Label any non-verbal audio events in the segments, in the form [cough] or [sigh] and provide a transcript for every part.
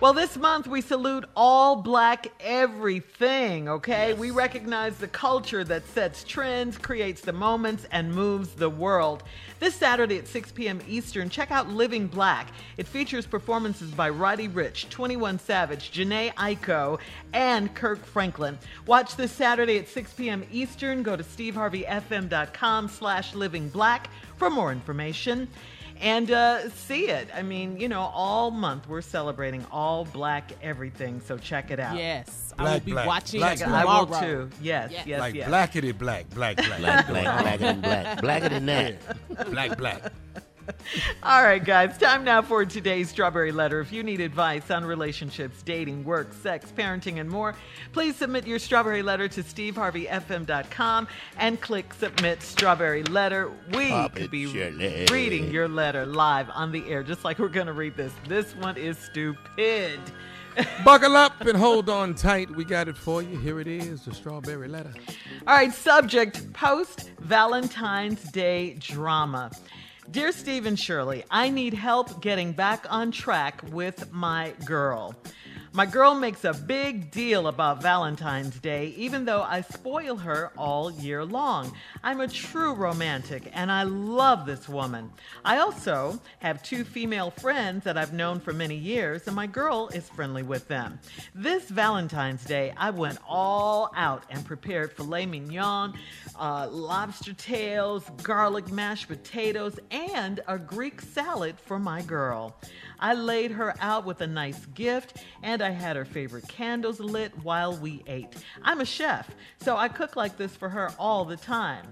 Well, this month we salute all black everything, okay? We recognize the culture that sets trends, creates the moments, and moves the world. This Saturday at 6 p.m. Eastern, check out Living Black. It features performances by Roddy Ricch, 21 Savage, Jhené Aiko, and Kirk Franklin. Watch this Saturday at 6 p.m. Eastern. Go to steveharveyfm.com slash living black for more information and uh, see it. I mean, you know, all month we're celebrating all black everything, so check it out. Yes, I will be black, watching black, tomorrow. I will too. Yes, yes, Yes. like yes. blackety black, black, black, Black, black, blacker than black. Blacker than that. black, black. [laughs] All right, guys, time now for today's Strawberry Letter. If you need advice on relationships, dating, work, sex, parenting, and more, please submit your Strawberry Letter to steveharveyfm.com and click Submit Strawberry Letter. We Pop could be Shirley. reading your letter live on the air, just like we're going to read this. This one is stupid. [laughs] Buckle up and hold on tight. We got it for you. Here it is, the strawberry letter. All right, subject post Valentine's Day drama. Dear Steve and Shirley, I need help getting back on track with my girl. My girl makes a big deal about Valentine's Day, even though I spoil her all year long. I'm a true romantic and I love this woman. I also have two female friends that I've known for many years, and my girl is friendly with them. This Valentine's Day, I went all out and prepared filet mignon, uh, lobster tails, garlic mashed potatoes, and a Greek salad for my girl. I laid her out with a nice gift, and I had her favorite candles lit while we ate. I'm a chef, so I cook like this for her all the time.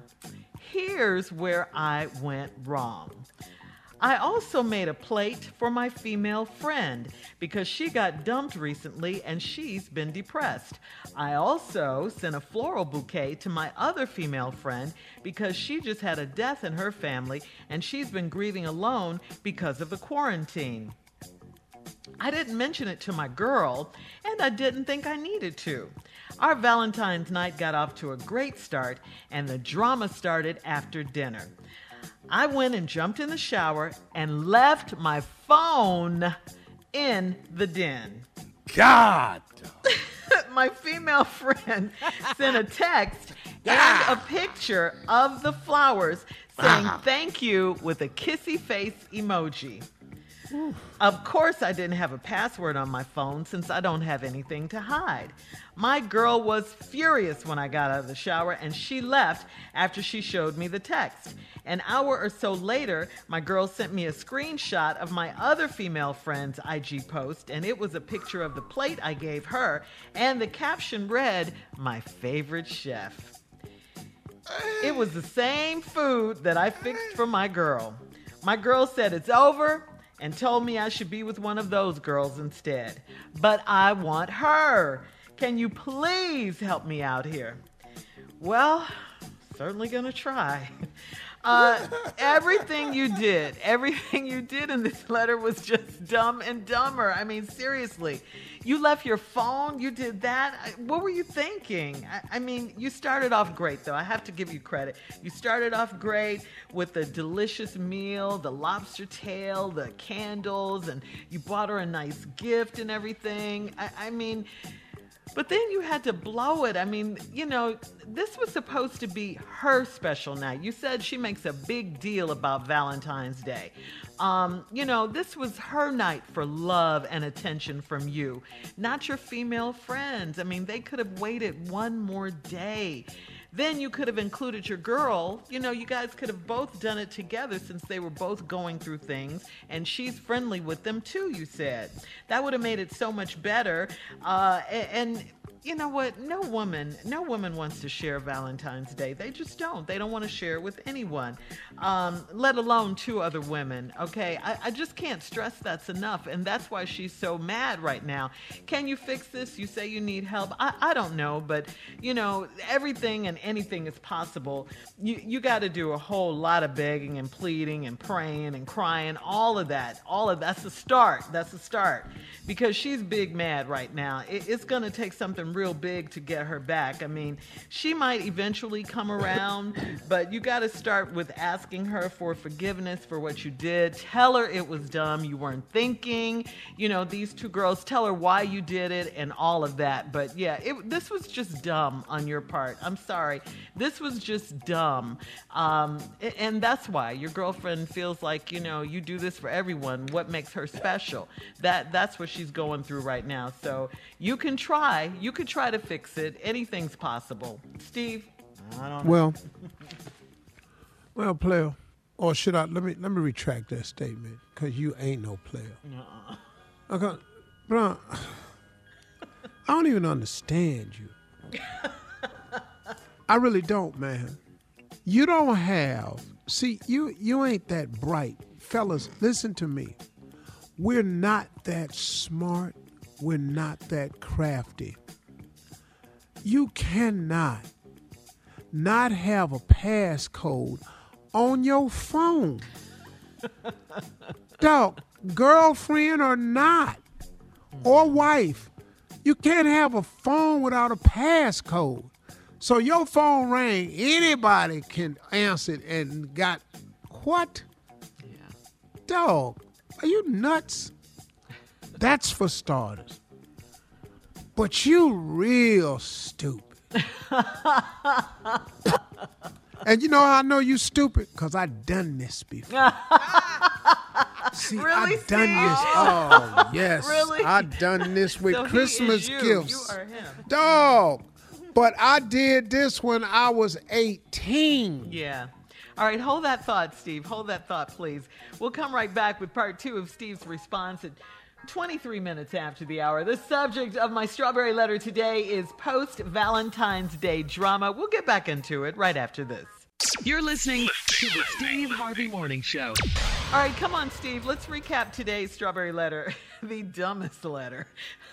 Here's where I went wrong. I also made a plate for my female friend because she got dumped recently and she's been depressed. I also sent a floral bouquet to my other female friend because she just had a death in her family and she's been grieving alone because of the quarantine. I didn't mention it to my girl, and I didn't think I needed to. Our Valentine's night got off to a great start, and the drama started after dinner. I went and jumped in the shower and left my phone in the den. God. [laughs] my female friend [laughs] sent a text and a picture of the flowers saying uh-huh. thank you with a kissy face emoji. Of course, I didn't have a password on my phone since I don't have anything to hide. My girl was furious when I got out of the shower and she left after she showed me the text. An hour or so later, my girl sent me a screenshot of my other female friend's IG post, and it was a picture of the plate I gave her, and the caption read, My favorite chef. It was the same food that I fixed for my girl. My girl said it's over and told me I should be with one of those girls instead. But I want her. Can you please help me out here? Well, certainly gonna try. [laughs] Uh, everything you did, everything you did in this letter was just dumb and dumber. I mean, seriously, you left your phone, you did that. What were you thinking? I, I mean, you started off great, though. I have to give you credit. You started off great with the delicious meal, the lobster tail, the candles, and you bought her a nice gift and everything. I, I mean, but then you had to blow it. I mean, you know, this was supposed to be her special night. You said she makes a big deal about Valentine's Day. Um, you know, this was her night for love and attention from you, not your female friends. I mean, they could have waited one more day. Then you could have included your girl. You know, you guys could have both done it together since they were both going through things, and she's friendly with them too, you said. That would have made it so much better. Uh, a- and, you know what? No woman, no woman wants to share Valentine's Day. They just don't. They don't want to share it with anyone, um, let alone two other women. Okay, I, I just can't stress that's enough, and that's why she's so mad right now. Can you fix this? You say you need help. I, I don't know, but you know everything and anything is possible. You you got to do a whole lot of begging and pleading and praying and crying. All of that. All of that's the start. That's the start. Because she's big mad right now. It, it's going to take something real big to get her back. I mean, she might eventually come around, but you got to start with asking her for forgiveness for what you did. Tell her it was dumb, you weren't thinking. You know, these two girls, tell her why you did it and all of that. But yeah, it, this was just dumb on your part. I'm sorry. This was just dumb. Um, and that's why your girlfriend feels like, you know, you do this for everyone. What makes her special? That that's what she's going through right now. So you can try. You can try to fix it. Anything's possible. Steve? I don't know. Well, [laughs] well, player. Or should I? Let me let me retract that statement because you ain't no player. Uh-uh. Okay, bro. I don't even understand you. [laughs] I really don't, man. You don't have. See, you you ain't that bright, fellas. Listen to me. We're not that smart. We're not that crafty. You cannot not have a passcode on your phone. [laughs] Dog, girlfriend or not, or wife, you can't have a phone without a passcode. So your phone rang, anybody can answer it and got what? Yeah. Dog, are you nuts? That's for starters. But you real stupid. [laughs] and you know how I know you stupid? Because I done this before. [laughs] See, Really, I done Steve? this. Oh, oh yes. [laughs] Really? I done this with So Christmas you. gifts. You are him. Dog. But I did this when I was 18. Yeah. All right, hold that thought, Steve. Hold that thought, please. We'll come right back with part two of Steve's response at 23 minutes after the hour. The subject of my strawberry letter today is post Valentine's Day drama. We'll get back into it right after this. You're listening to the Steve Harvey Morning Show. All right, come on, Steve. Let's recap today's strawberry letter. [laughs] the dumbest letter.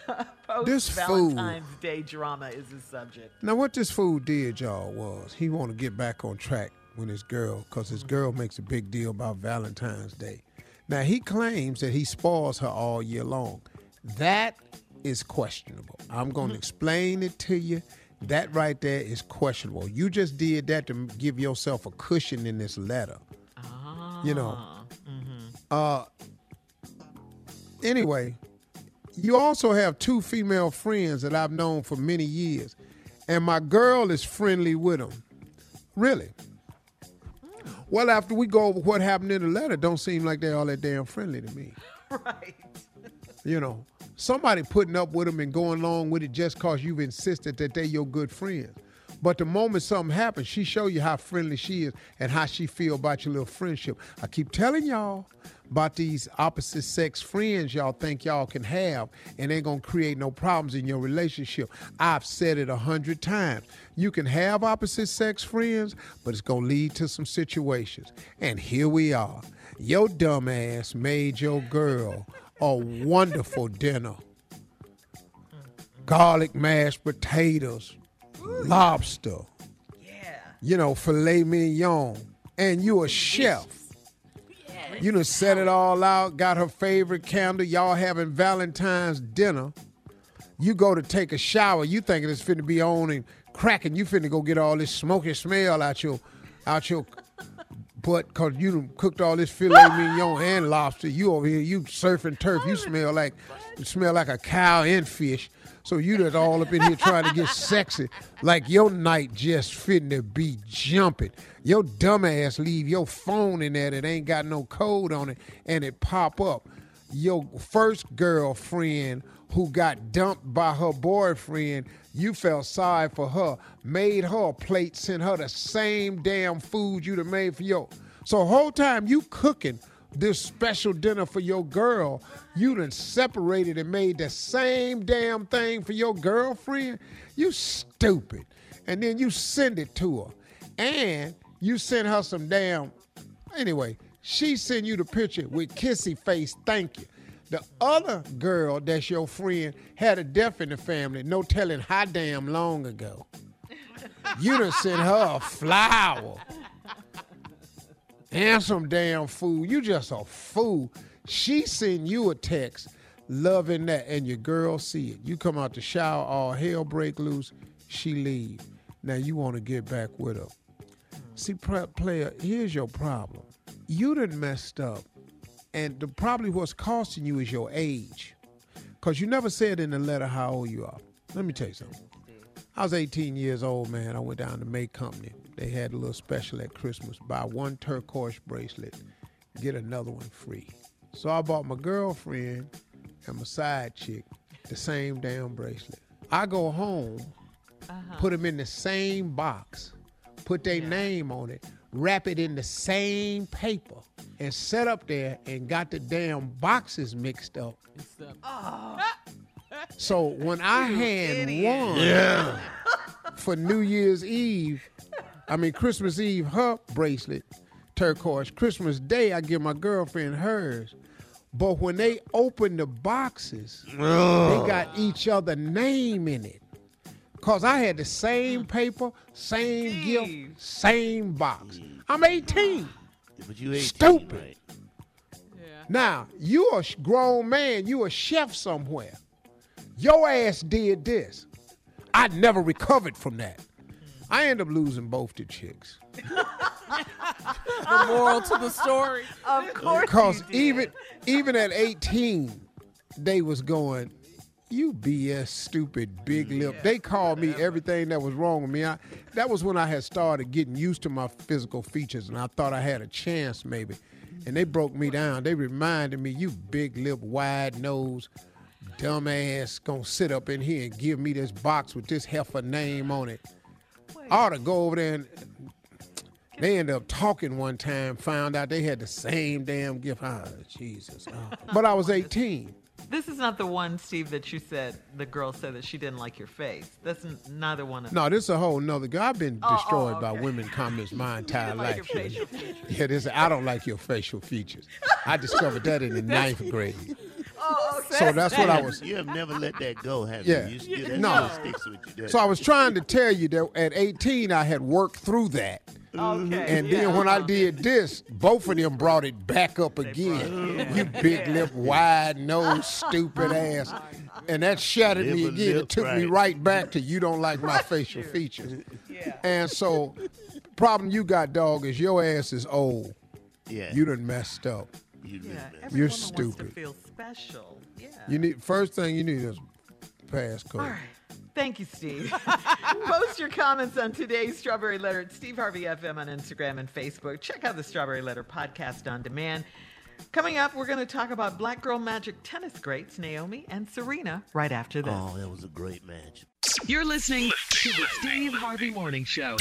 post [laughs] This fool. Valentine's Day drama is the subject. Now, what this fool did, y'all, was he want to get back on track with his girl because his girl makes a big deal about Valentine's Day. Now, he claims that he spoils her all year long. That is questionable. I'm going to explain it to you. That right there is questionable. You just did that to give yourself a cushion in this letter. Ah, You know. Uh. Anyway, you also have two female friends that I've known for many years, and my girl is friendly with them. Really. Well, after we go over what happened in the letter, don't seem like they're all that damn friendly to me. [laughs] Right. You know, somebody putting up with them and going along with it just cause you've insisted that they're your good friends. But the moment something happens, she show you how friendly she is and how she feel about your little friendship. I keep telling y'all about these opposite sex friends y'all think y'all can have and ain't gonna create no problems in your relationship. I've said it a hundred times. You can have opposite sex friends, but it's gonna lead to some situations. And here we are. Your dumb ass made your girl a wonderful dinner. Garlic mashed potatoes, lobster, Yeah. you know, filet mignon, and you a chef. You done set it all out, got her favorite candle, y'all having Valentine's dinner. You go to take a shower, you thinking it's finna be on and cracking. You finna go get all this smoky smell out your out your butt cause you done cooked all this filet mignon and lobster. You over here, you surfing turf. You smell like you smell like a cow and fish. So you just all up in here trying to get sexy, like your night just fitting to be jumping. Your dumbass leave your phone in there that ain't got no code on it, and it pop up. Your first girlfriend who got dumped by her boyfriend, you felt sorry for her, made her a plate, sent her the same damn food you'd have made for your. So whole time you cooking this special dinner for your girl, you done separated and made the same damn thing for your girlfriend. You stupid. And then you send it to her. And you send her some damn Anyway, she send you the picture with kissy face, thank you. The other girl that's your friend had a death in the family, no telling how damn long ago. You done sent her a flower and some damn fool. You just a fool. She send you a text loving that, and your girl see it. You come out the shower, all hell break loose. She leave. Now you want to get back with her. See, player, here's your problem. You done messed up, and the, probably what's costing you is your age, cause you never said in the letter how old you are. Let me tell you something. I was 18 years old, man. I went down to May Company. They had a little special at Christmas. Buy one turquoise bracelet, get another one free. So I bought my girlfriend and my side chick the same damn bracelet. I go home, uh-huh. put them in the same box, put their name on it, wrap it in the same paper, and set up there and got the damn boxes mixed up. So when I hand one for New Year's Eve, I mean Christmas Eve, her bracelet, turquoise. Christmas Day, I give my girlfriend hers. But when they opened the boxes, they got each other name in it. Cause I had the same paper, same Steve. gift, same box. I'm 18. But you ain't Stupid. Right. Now, you a grown man, you a chef somewhere. Your ass did this. I never recovered from that. I end up losing both the chicks. The moral to the story. Of course. Because you did. even even at 18, they was going, you BS stupid big mm, lip. They called me everything that was wrong with me. I, that was when I had started getting used to my physical features and I thought I had a chance maybe. And they broke me down. They reminded me, you big lip, wide nose, dumbass, gonna sit up in here and give me this box with this heifer name on it. I ought to go over there and they ended up talking one time, found out they had the same damn gift. Ah, Jesus. Oh. [laughs] But I was 18. This is not the one, Steve, that you said the girl said that she didn't like your face. That's n- neither one of them. No, this is a whole nother guy. I've been Oh, destroyed oh, by women comments my [laughs] entire like life. your facial features. Yeah, this I don't like your facial features. I discovered that in the [laughs] ninth grade. Oh, okay. So that's what I was. You have never let that go, have Yeah. you? you still, No. still sticks with you. doesn't So I was trying to tell you that at 18 I had worked through that. Okay. And yeah. then when I did this, both of them brought it back up again. You big lip, wide nose, stupid [laughs] oh, ass. And that shattered me Live a again. It lip took me right. right back to you don't like my facial features. Yeah. And so, problem you got, dog, is your ass is old. yeah. You done messed up. You Yeah, missed every You're woman Wants stupid. to feel special. Yeah. You need first thing you need is passcode. All right. Thank you, Steve. [laughs] Post your comments on today's Strawberry Letter at Steve Harvey FM on Instagram and Facebook. Check out the Strawberry Letter podcast on demand. Coming up, we're going to talk about Black Girl Magic tennis greats Naomi and Serena right after this. Oh, that was a great match. You're listening to the Steve Harvey Morning Show.